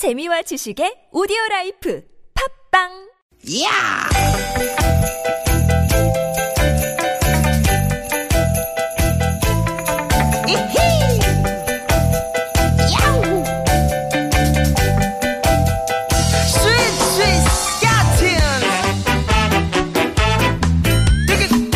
재미와 지식의 오디오 라이프 팝빵 야! 이히! 야우! 스윗 스윗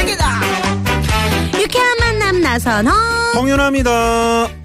디귿아! 유쾌한 만남 나선홍 홍윤아입니다.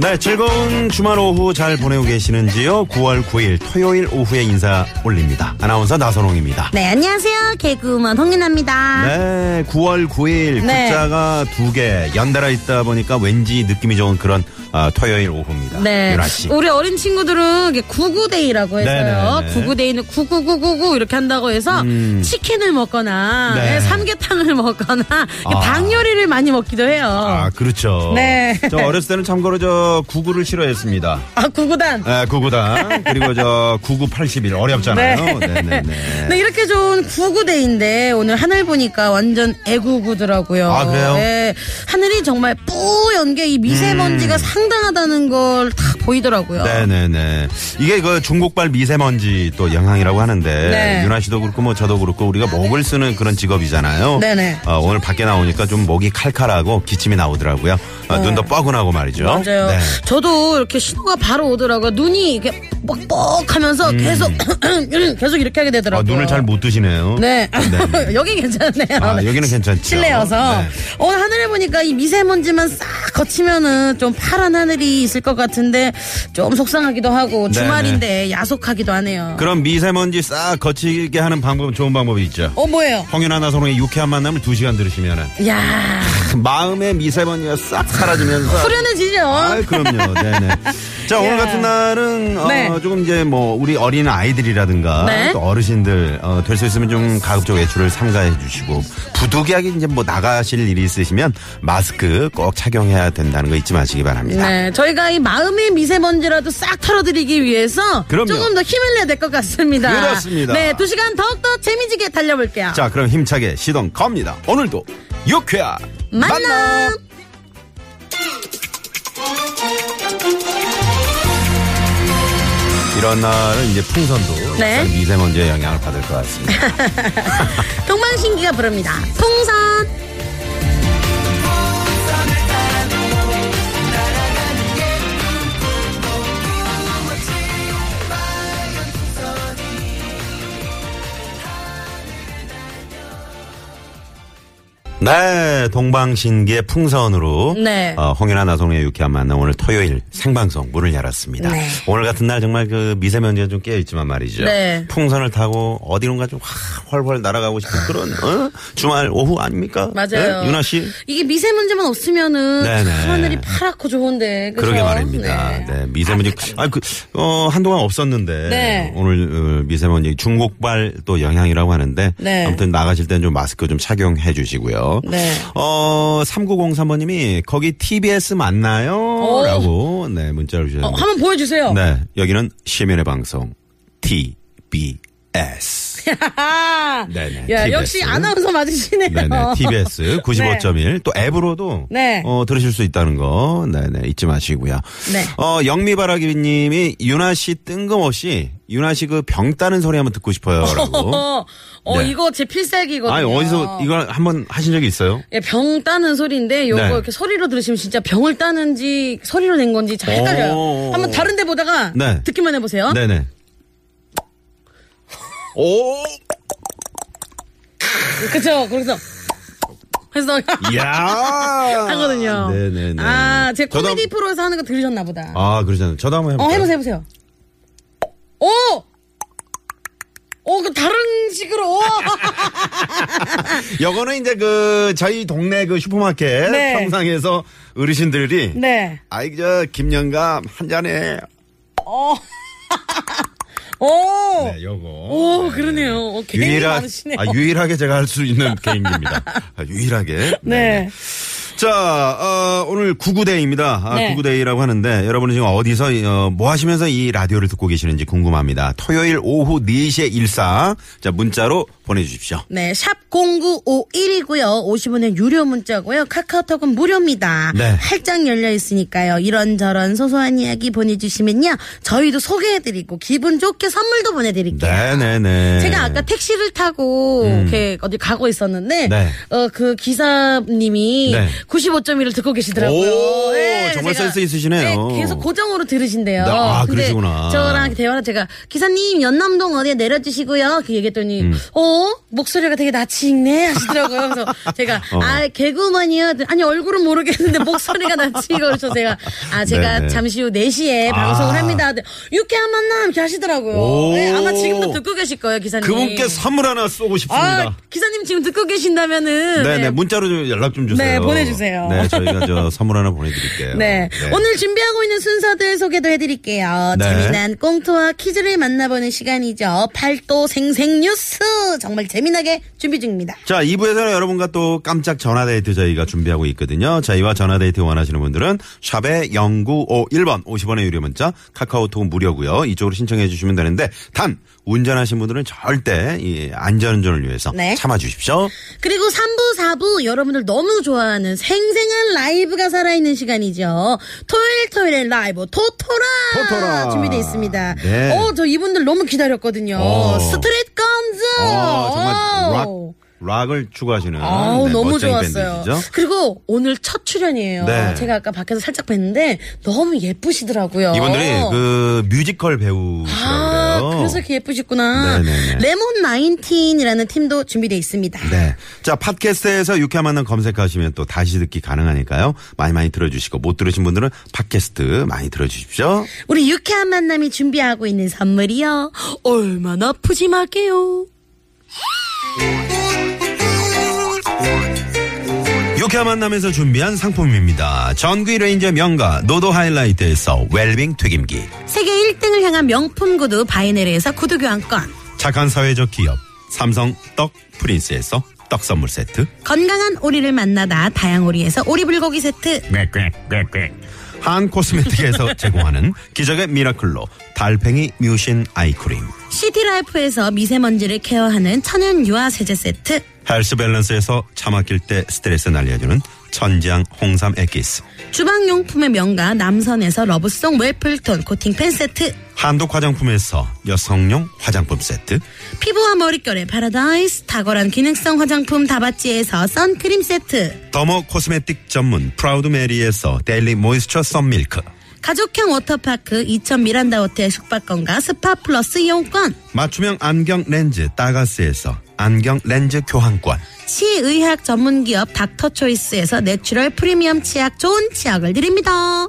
네, 즐거운 주말 오후 잘 보내고 계시는지요? 9월 9일 토요일 오후에 인사 올립니다. 아나운서 나선홍입니다. 네 안녕하세요 개그우먼 홍윤아입니다 네, 9월 9일 네. 글자가 두 개 연달아 있다 보니까 왠지 느낌이 좋은 그런 아, 토요일 오후입니다. 네 윤아 씨. 우리 어린 친구들은 이게 구구데이라고 해서요 네네네. 구구데이는 구구구구구 이렇게 한다고 해서 음. 치킨을 먹거나 네. 네, 삼계탕을 먹거나 아. 닭 요리를 많이 먹기도 해요 아, 그렇죠. 네. 저 어렸을 때는 참고로 저 구구를 싫어했습니다. 아 구구단 네, 구구단 그리고 저 구구 81 어렵잖아요. 네, 네, 네. 네, 이렇게 좋은 구구데이인데 오늘 하늘 보니까 완전 애구구더라고요. 아, 그래요? 네, 하늘이 정말 뿌연 게 이 미세먼지가 상당하다는 걸 다 보이더라고요. 음. 네네네. 이게 그 중국발 미세먼지 또 영향이라고 하는데 네. 윤아 씨도 그렇고 뭐 저도 그렇고 우리가 목을 쓰는 그런 직업이잖아요. 네네. 어, 오늘 밖에 나오니까 좀 목이 칼칼하고 기침이 나오더라고요. 어, 눈도 뻐근하고 말이죠. 맞아요. 네. 저도 이렇게 신호가 바로 오더라고요. 눈이 이렇게 뻑뻑하면서 계속 계속 이렇게 하게 어, 되더라고요. 음. 눈을 잘 못 뜨시네요. 네. 네네. 여기 괜찮네요. 아, 여기는 괜찮죠. 실내여서. 네. 오늘 하늘에 보니까 이 미세먼지만 싹 거치면은 좀 파란 하늘이 있을 것 같은데 좀 속상하기도 하고 네네. 주말인데 야속하기도 하네요. 그럼 미세먼지 싹 거치게 하는 방법은 좋은 방법이 있죠. 어, 뭐예요? 홍윤아 나선홍의 유쾌한 만남을 두시간 들으시면은 야 마음의 미세먼지가 싹 사라지면서 후련해지죠? 아, 그럼요. 네네. 자, 오늘 야. 같은 날은, 어, 네. 조금 이제 뭐, 우리 어린 아이들이라든가, 네. 또 어르신들, 어, 될 수 있으면 좀 가급적 외출을 삼가해 주시고, 부득이하게 이제 뭐 나가실 일이 있으시면 마스크 꼭 착용해야 된다는 거 잊지 마시기 바랍니다. 네, 저희가 이 마음의 미세먼지라도 싹 털어드리기 위해서 그럼요. 조금 더 힘을 내야 될 것 같습니다. 그렇습니다. 네, 두 시간 더욱더 재미지게 달려볼게요. 자, 그럼 힘차게 시동 겁니다. 오늘도 유쾌한 만남. 이런 날은 이제 풍선도 네. 약간 미세먼지의 영향을 받을 것 같습니다. 동방신기가 부릅니다. 풍선. 네, 동방신기의 풍선으로 네. 어, 홍윤아 나성의 유쾌한 만남 오늘 토요일 생방송 문을 열었습니다. 네. 오늘 같은 날 정말 그 미세먼지가 좀 깨어 있지만 말이죠. 네. 풍선을 타고 어디론가 좀확 활활 날아가고 싶은 그런 어? 주말 오후 아닙니까? 맞아요. 네? 윤아 씨. 이게 미세먼지만 없으면은 네네. 하늘이 파랗고 좋은데. 그죠? 그러게 말입니다. 네. 네. 미세먼지, 아, 그, 어, 한동안 없었는데. 네. 오늘, 어, 미세먼지 중국발 또 영향이라고 하는데. 네. 아무튼 나가실 땐좀 마스크 좀 착용해 주시고요. 네. 어, 3903번님이 거기 TBS 맞나요? 오. 라고, 네, 문자를 어, 주셨는데. 한번 보여주세요. 네. 여기는 시민의 방송, TBS. 네네. 야, TBS. 역시 아나운서 맞으시네요. 네네. TBS 95.1. 또 앱으로도. 네. 어, 들으실 수 있다는 거. 네네. 잊지 마시고요. 네. 어, 영미바라기 님이 윤아 씨 뜬금없이 윤아 씨그 병 따는 소리 한번 듣고 싶어요. 라고. 어, 어, 네. 이거 제 필살기거든요. 아니, 어디서 이걸 한번 하신 적이 있어요? 예, 병 따는 소리인데 요거 네. 이렇게 소리로 들으시면 진짜 병을 따는지 소리로 낸 건지 잘 헷갈려요. 오. 한번 다른 데 보다가 네. 듣기만 해 보세요. 네 네. 오! 그쵸? 그래서 그래서 이야! 하거든요. 네네네. 아, 제 저도 코미디 한- 프로에서 하는 거 들으셨나 보다. 아, 그러잖아요. 저도 한번 어, 해볼까요? 해보세요, 해보세요. 오! 오, 그 다른 식으로. 요거는 이제 그 저희 동네 그 슈퍼마켓 네. 평상에서 어르신들이 네. 아이 저 김영감 한 잔에 어. 오! 네, 요거 오, 그러네요. 어, 개인기 유일하, 많으시네요. 아, 유일하게 제가 할 수 있는 개인기입니다. 아, 유일하게. 네. 자, 어, 오늘 구구데이입니다. 아, 네. 구구데이라고 하는데 여러분은 지금 어디서 어, 뭐 하시면서 이 라디오를 듣고 계시는지 궁금합니다. 토요일 오후 4시에 일상 자 문자로 보내주십시오. 네, 샵 0951이고요. 50원의 유료 문자고요. 카카오톡은 무료입니다. 네. 활짝 열려 있으니까요. 이런저런 소소한 이야기 보내주시면요. 저희도 소개해드리고 기분 좋게 선물도 보내드릴게요. 네네네. 제가 아까 택시를 타고 이렇게 어디 가고 있었는데 음. 네. 어 그 기사님이 네. 95.1을 듣고 계시더라고요. 오, 네, 정말 제가- 센스 있으시네요. 네, 계속 고정으로 들으신대요. 네, 아, 그러시구나. 저랑 대화를 제가 기사님 연남동 어디에 내려주시고요. 그 얘기했더니 음. 어 목소리가 되게 낯이 익네 하시더라고요. 그래서 제가 어. 아 개그우먼이요. 아니 얼굴은 모르겠는데 목소리가 낯이 익어 그래서 제가 아 제가 네네. 잠시 후 4시에 아. 방송을 합니다. 유쾌한 만남 이렇게 하시더라고요. 오. 네, 아마 지금도 듣고 계실 거예요 기사님. 그분께 선물 하나 쏘고 싶습니다. 아, 기사님 지금 듣고 계신다면은 네네 네. 문자로 좀 연락 좀 주세요. 네, 보내주세요. 네 저희가 저 선물 하나 보내드릴게요. 네. 오늘 준비하고 있는 순서들 소개도 해드릴게요. 네. 재미난 꽁트와 퀴즈를 만나보는 시간이죠. 팔도 생생 뉴스 정말 재미나게 준비 중입니다. 자, 2부에서는 여러분과 또 깜짝 전화데이트 저희가 준비하고 있거든요. 저희와 전화데이트 원하시는 분들은 샵에 0951번 50원의 유료 문자 카카오톡은 무료고요. 이쪽으로 신청해 주시면 되는데 단 운전하신 분들은 절대 이 안전운전을 위해서 네. 참아 주십시오. 그리고 3부, 4부 여러분들 너무 좋아하는 생생한 라이브가 살아있는 시간이죠. 토요일 토요일에 라이브 토토라, 토토라. 준비되어 있습니다. 네. 어, 저 이분들 너무 기다렸거든요. 어. 스트릿 건즈. 어, 정말 오. 락 락을 추구하시는 아우 네, 너무 멋쟁이 좋았어요. 밴드시죠. 그리고 오늘 첫 출연이에요. 네. 제가 아까 밖에서 살짝 뵀는데 너무 예쁘시더라고요. 이분들이 그 뮤지컬 배우시라고 아, 그래요. 그래서 이렇게 예쁘셨구나. 네네네. 레몬 나인틴이라는 팀도 준비되어 있습니다. 네. 자, 팟캐스트에서 유쾌한 만남 검색하시면 또 다시 듣기 가능하니까요. 많이 많이 들어주시고 못 들으신 분들은 팟캐스트 많이 들어주십시오. 우리 유쾌한 만남이 준비하고 있는 선물이요. 얼마나 푸짐하게요. 유쾌한 만남에서 준비한 상품입니다. 전기 레인지 명가 노도 하이라이트에서 웰빙 튀김기 세계 1등을 향한 명품 구두 바이네르에서 구두 교환권. 착한 사회적 기업 삼성 떡 프린스에서 떡 선물 세트 건강한 오리를 만나다 다양오리에서 오리불고기 세트. 한 코스메틱에서 제공하는 기적의 미라클로 달팽이 뮤신 아이크림 시티라이프에서 미세먼지를 케어하는 천연 유화 세제 세트. 헬스 밸런스에서 차 막힐 때 스트레스 날려주는 천지향 홍삼 액기스 주방용품의 명가 남선에서 러브송 웰플톤 코팅팬 세트. 한독 화장품에서 여성용 화장품 세트 피부와 머릿결의 파라다이스 탁월한 기능성 화장품 다바찌에서 선크림 세트. 더모 코스메틱 전문 프라우드 메리에서 daily moisture sun milk 가족형 워터파크 이천 미란다 호텔 숙박권과 스파 플러스 이용권. 맞춤형 안경 렌즈 따가스에서 안경 렌즈 교환권 치의학 전문기업 닥터초이스에서 natural 프리미엄 치약 좋은 치약을 드립니다.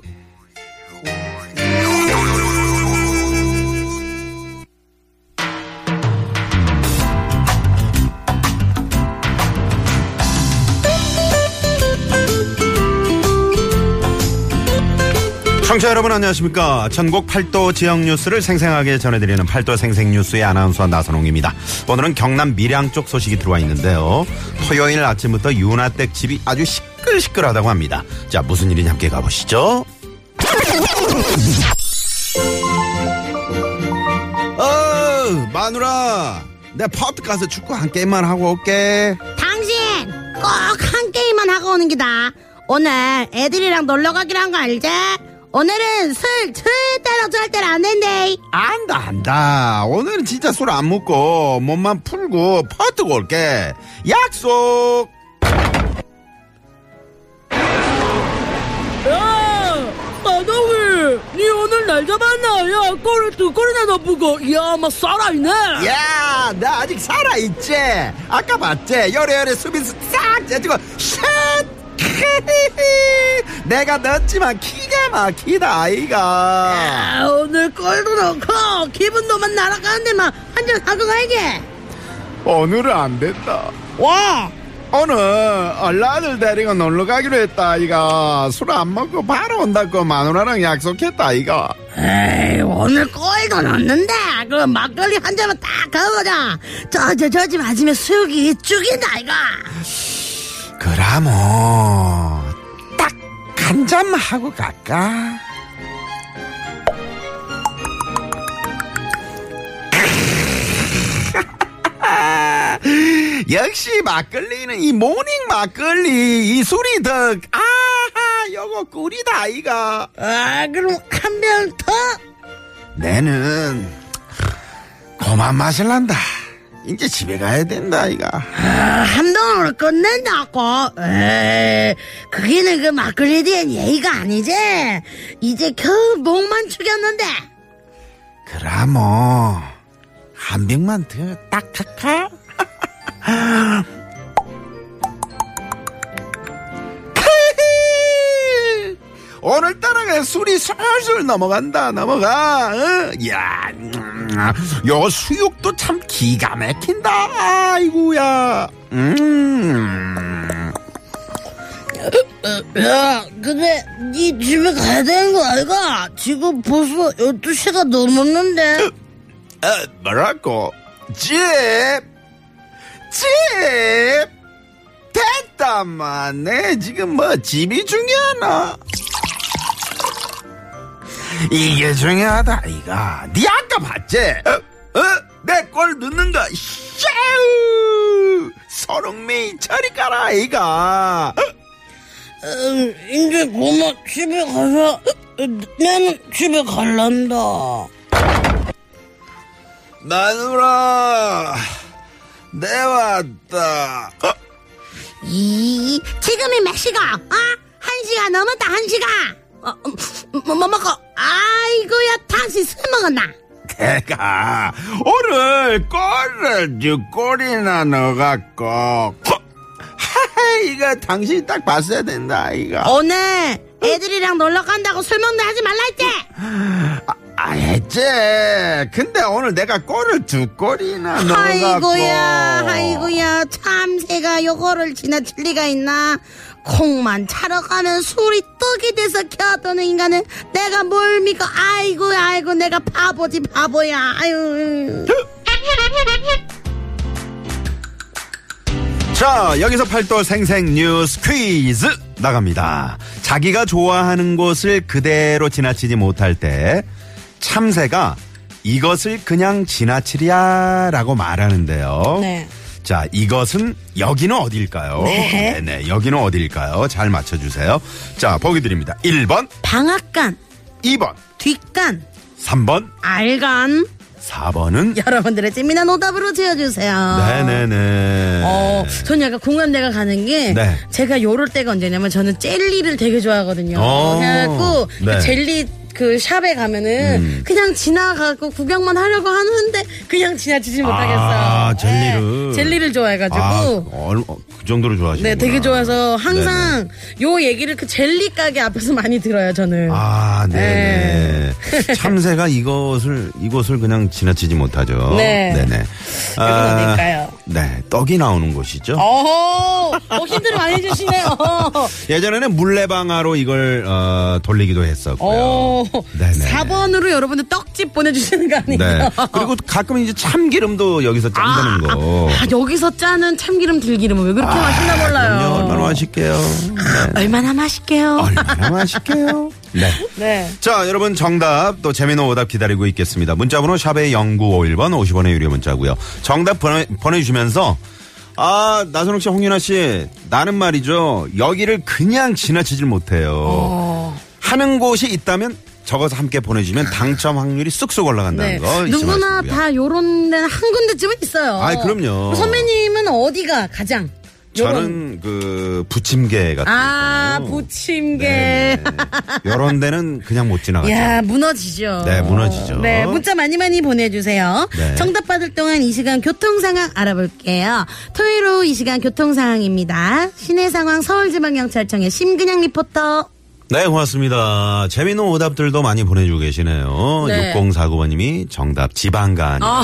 청취자 여러분 안녕하십니까? 전국 팔도 지역 뉴스를 생생하게 전해드리는 팔도 생생뉴스의 아나운서 나선홍입니다. 오늘은 경남 밀양 쪽 소식이 들어와 있는데요. 토요일 아침부터 유나댁 집이 아주 시끌시끌하다고 합니다. 자 무슨 일인지 함께 가보시죠. 어 마누라 내 퍼트 가서 축구 한 게임만 하고 올게. 당신 꼭 한 게임만 하고 오는 기다. 오늘 애들이랑 놀러 가기로 한 거 알지? 오늘은 술 절대로 절대로 안 된대. 안다 안다 오늘은 진짜 술 안 먹고 몸만 풀고 퍼뜨고 올게 약속 야, 마동이, 니 오늘 날 잡았나? 야, 꼬리 두 꼬리나 너쁘고, 야, 막 살아있네. 야, 나 아직 살아있지? 아까 봤지? 요래요래 수비수 싹 제치고, 샷! 내가 넣었지만 기가 막히다, 아이가. 아, 오늘 꼴도 넣고, 기분도만 날아가는데 막, 한잔 하고 가야지. 오늘은 안 됐다. 와, 오늘 얼라들 데리고 놀러 가기로 했다, 아이가. 술 안 먹고 바로 온다고 마누라랑 약속했다, 아이가. 에이, 오늘 꼴도 넣는데, 그럼 막걸리 한 잔만 딱 가보자. 저, 저, 저 집 아침에 수육이 죽인다, 이거. 그라모 한잔 하고 갈까? 역시 막걸리는 이 모닝 막걸리 이 술이 더 아하 요거 꿀이다 이가 아, 그럼 한 병 더? 내는 그만 마실란다 이제 집에 가야 된다 이가 아, 한 병을 끝낸다고? 에이, 그게는 그 막걸리에 대한 예의가 아니지? 이제 겨우 목만 축였는데. 그라 뭐한 병만 더 딱딱하 오늘따라 술이 술술 넘어간다 넘어가 어? 야, 음, 요 수육도 참 기가 막힌다 아이고야 음. 야, 근데 네 집에 가야 되는 거 아이가? 지금 벌써 12시가 넘었는데. 어, 뭐라고 집 집! 됐다만 내 지금 뭐 집이 중요하나 이게 중요하다 이가 니 아까 봤지? 어? 어? 내꼴 넣는 거 샤우 서롱메이 저리 가라 이가 어? 음, 이제 고마 집에 가서 어, 나는 집에 갈란다. 마누라 내 왔다 어? 이 지금이 몇 시가? 아, 한 시가 넘었다 한 시가. 어, 음, 뭐, 뭐 먹고? 아이고야, 당신 술 먹었나? 내가 오늘 꼴을 주 꼴이나 넣어갖고 하하 이거 당신이 딱 봤어야 된다 이거. 오늘 애들이랑 놀러 간다고 술 먹는 하지 말라 했지? 아 했지. 근데 오늘 내가 꼴을 두 꼴이나 넣어갖고. 아이고야, 아이고야, 참새가 요거를 지나칠 리가 있나? 콩만 차러 가는 술이 떡이 돼서 켜도는 인간은 내가 뭘 믿고, 아이고, 아이고, 내가 바보지, 바보야, 아유. 자 여기서 팔도 생생 뉴스 퀴즈 나갑니다 자기가 좋아하는 곳을 그대로 지나치지 못할 때 참새가 이것을 그냥 지나치랴 라고 말하는데요 네. 자, 이것은 여기는 어딜까요? 네. 네 여기는 어딜까요? 잘 맞춰주세요. 자, 보기 드립니다. 1번, 방앗간, 2번, 뒷간, 3번, 알간. 4번은 여러분들의 재미난 오답으로 지어주세요. 네네네. 어, 전 약간 공감대가 가는 게 네. 제가 요럴 때가 언제냐면 저는 젤리를 되게 좋아하거든요. 어. 그래갖고 그 네. 젤리 그 샵에 가면은 음. 그냥 지나가고 구경만 하려고 하는데 그냥 지나치지 못하겠어요. 아, 젤리를. 네, 젤리를 좋아해가지고. 아, 얼, 그 정도로 좋아하시는 네, 되게 좋아서 항상 요 얘기를 그 젤리 가게 앞에서 많이 들어요, 저는. 아, 네네. 참새가 이것을, 이곳을 그냥 지나치지 못하죠. 네. 네네. 여긴 어딜까요? 네, 떡이 나오는 곳이죠. 어허, 어, 힌트를 많이 주시네요. 예전에는 물레방아로 이걸, 어, 돌리기도 했었고요. 어, 네네. 4번으로 여러분들 떡집 보내주시는 거 아니에요? 네. 그리고 가끔 이제 참기름도 여기서 짠다는 거. 아, 여기서 짜는 참기름 들기름은 왜 그렇게 맛있나 몰라요. 그럼요. 얼마나 맛있게요. 네. 얼마나 맛있게요. 얼마나 맛있게요. 네. 네. 자, 여러분 정답 또 재미있는 오답 기다리고 있겠습니다. 문자번호 샵의 0951번 50원의 유료 문자고요. 정답 보내, 보내주시면서 아, 나선욱 씨, 홍윤아 씨, 나는 말이죠. 여기를 그냥 지나치질 못해요. 어. 하는 곳이 있다면 적어서 함께 보내주면 당첨 확률이 쑥쑥 올라간다는 네. 거 누구나 마시고요. 다 요런 데는 한 군데쯤은 있어요. 아이, 그럼요. 선배님은 어디가 가장? 요런- 저는 그 부침개 같은 아, 거. 부침개. 네. 이런 데는 그냥 못 지나가죠. 야, 무너지죠. 네, 무너지죠. 네, 문자 많이 많이 보내주세요. 네. 정답 받을 동안 이 시간 교통 상황 알아볼게요. 토요일 오후 이 시간 교통 상황입니다. 시내 상황 서울지방경찰청의 심근양 리포터. 네, 고맙습니다. 재미있는 오답들도 많이 보내주고 계시네요. 네. 6049번님이 정답 지방간. 아,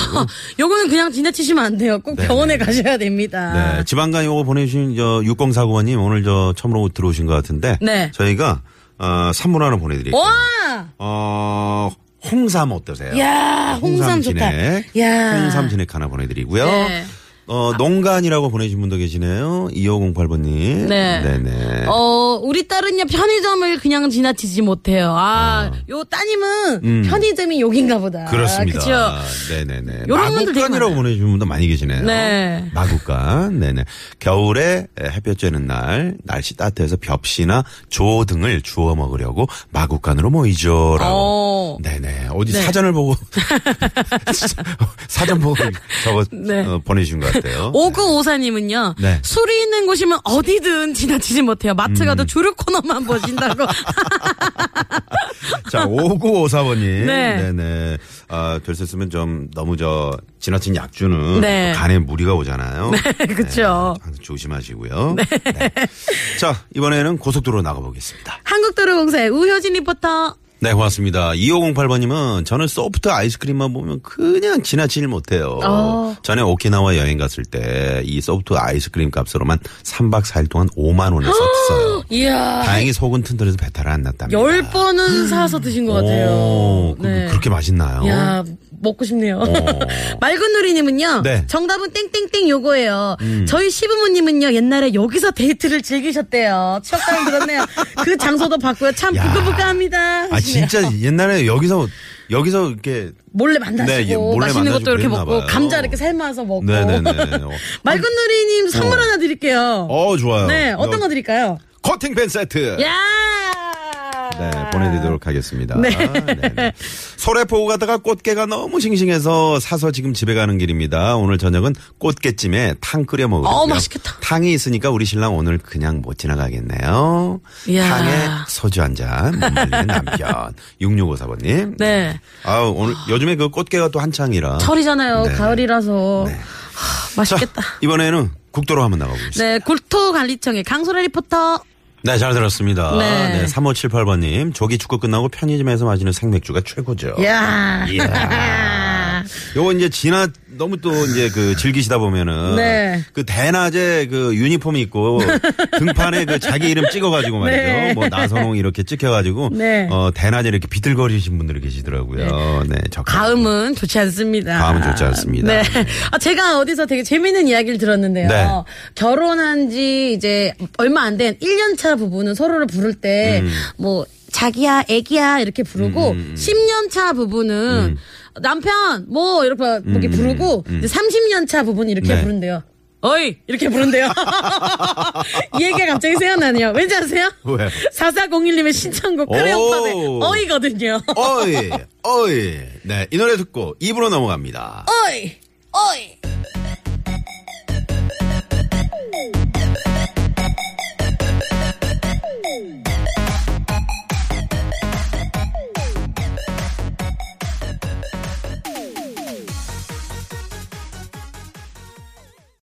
요거는 그냥 지나치시면 안 돼요. 꼭 네, 병원에 네. 가셔야 됩니다. 네, 지방간 요거 보내주신 저 6049번님 오늘 저 처음으로 들어오신 것 같은데. 네. 저희가 어, 선물 하나 보내드릴게요. 와! 어, 홍삼 어떠세요? 야, 홍삼 좋다. 진액. 야. 홍삼 진액 하나 보내드리고요. 네. 어, 농간이라고 보내신 분도 계시네요. 2508번님. 네. 네네. 어, 우리 딸은요, 편의점을 그냥 지나치지 못해요. 아, 요 따님은 음. 편의점이 욕인가 보다. 그렇습니다. 그쵸? 네네네. 요런 분들 많아요. 보내주신 분도 많이 계시네요. 네. 마구간. 네네. 겨울에 햇볕 쬐는 날, 날씨 따뜻해서 벽시나 조 등을 주워 먹으려고 마구간으로 모이죠. 라고. 어. 네네. 어디 네. 사전을 보고, 사전 보고 저거 네. 어, 보내주신 것 같아요. 오구오사님은요. 네. 술이 있는 곳이면 어디든 지나치지 못해요. 마트 음. 가도 주류 코너만 보신다고. 자, 5954번님. 네. 네네. 아, 될 수 있으면 좀 너무 저 지나친 약주는 네. 또 간에 무리가 오잖아요. 네, 그쵸. 항상 조심하시고요. 네. 자, 이번에는 고속도로 나가보겠습니다. 한국도로공사의 우효진 리포터. 네, 고맙습니다. 2508번님은 저는 소프트 아이스크림만 보면 그냥 지나치질 못해요. 어. 전에 오키나와 여행 갔을 때 이 소프트 아이스크림 값으로만 3박 4일 동안 5만 원을 썼어요. 이야. 다행히 속은 튼튼해서 배탈을 안 났답니다. 열 번은 사서 드신 것 같아요. 오, 그, 그렇게 맛있나요? 야, 먹고 싶네요. 어. 맑은 누리님은요. 네. 음. 정답은 땡땡땡 요거예요. 저희 시부모님은요. 옛날에 여기서 데이트를 즐기셨대요. 추억감이 들었네요. 그 장소도 봤고요. 참 야. 부끄부끄합니다. 아 진짜 옛날에 여기서 여기서 이렇게 몰래 만나시고 네, 예, 몰래 맛있는 것도 이렇게 먹고 봐요. 감자 이렇게 삶아서 먹고. 네네네. 어. 맑은 누리님 선물 어. 하나 드릴게요. 어 좋아요. 네, 어떤 거 드릴까요? 코팅팬 세트. 야! 네, 보내드리도록 하겠습니다. 네. 네네. 소래 보고 가다가 꽃게가 너무 싱싱해서 사서 지금 집에 가는 길입니다. 오늘 저녁은 꽃게찜에 탕 끓여 먹으려고요. 어, 맛있겠다. 탕이 있으니까 우리 신랑 오늘 그냥 못 지나가겠네요. 이야. 탕에 소주 한 잔, 못 말리는 남편. 6654번님. 네. 아우, 오늘 요즘에 그 꽃게가 또 한창이라. 철이잖아요. 네. 가을이라서. 네. 하, 자, 맛있겠다. 이번에는 국도로 한번 나가보겠습니다. 네, 국토관리청의 강소라 리포터. 네, 잘 들었습니다. 네. 네. 3578번님, 조기 축구 끝나고 편의점에서 마시는 생맥주가 최고죠. 야 이야. 요거 이제 지나 너무 또 이제 그 즐기시다 보면은 네. 그 대낮에 그 유니폼 입고 등판에 그 자기 이름 찍어가지고 말이죠. 네. 뭐 나선홍 이렇게 찍혀가지고 네. 어 대낮에 이렇게 비틀거리신 분들이 계시더라고요. 네, 저 가음은 좋지 않습니다. 가음은 좋지 않습니다. 네. 네. 아, 제가 어디서 되게 재밌는 이야기를 들었는데요. 네. 결혼한 지 이제 얼마 안 된 1년 차 부부는 서로를 부를 때, 음. 뭐, 자기야, 애기야, 이렇게 부르고, 10년 차 부부는 남편 뭐 이렇게 막 이렇게 음, 네. 부르고 음. 이제 30년 차 부분 이렇게 네. 부른대요. 어이 이렇게 부른대요. 이 얘기가 갑자기 생각나네요. 왠지 아세요? 왜? 4401님의 신청곡 크레용팝의 어이거든요. 어이, 어이. 네, 이 노래 듣고 입으로 넘어갑니다. 어이, 어이.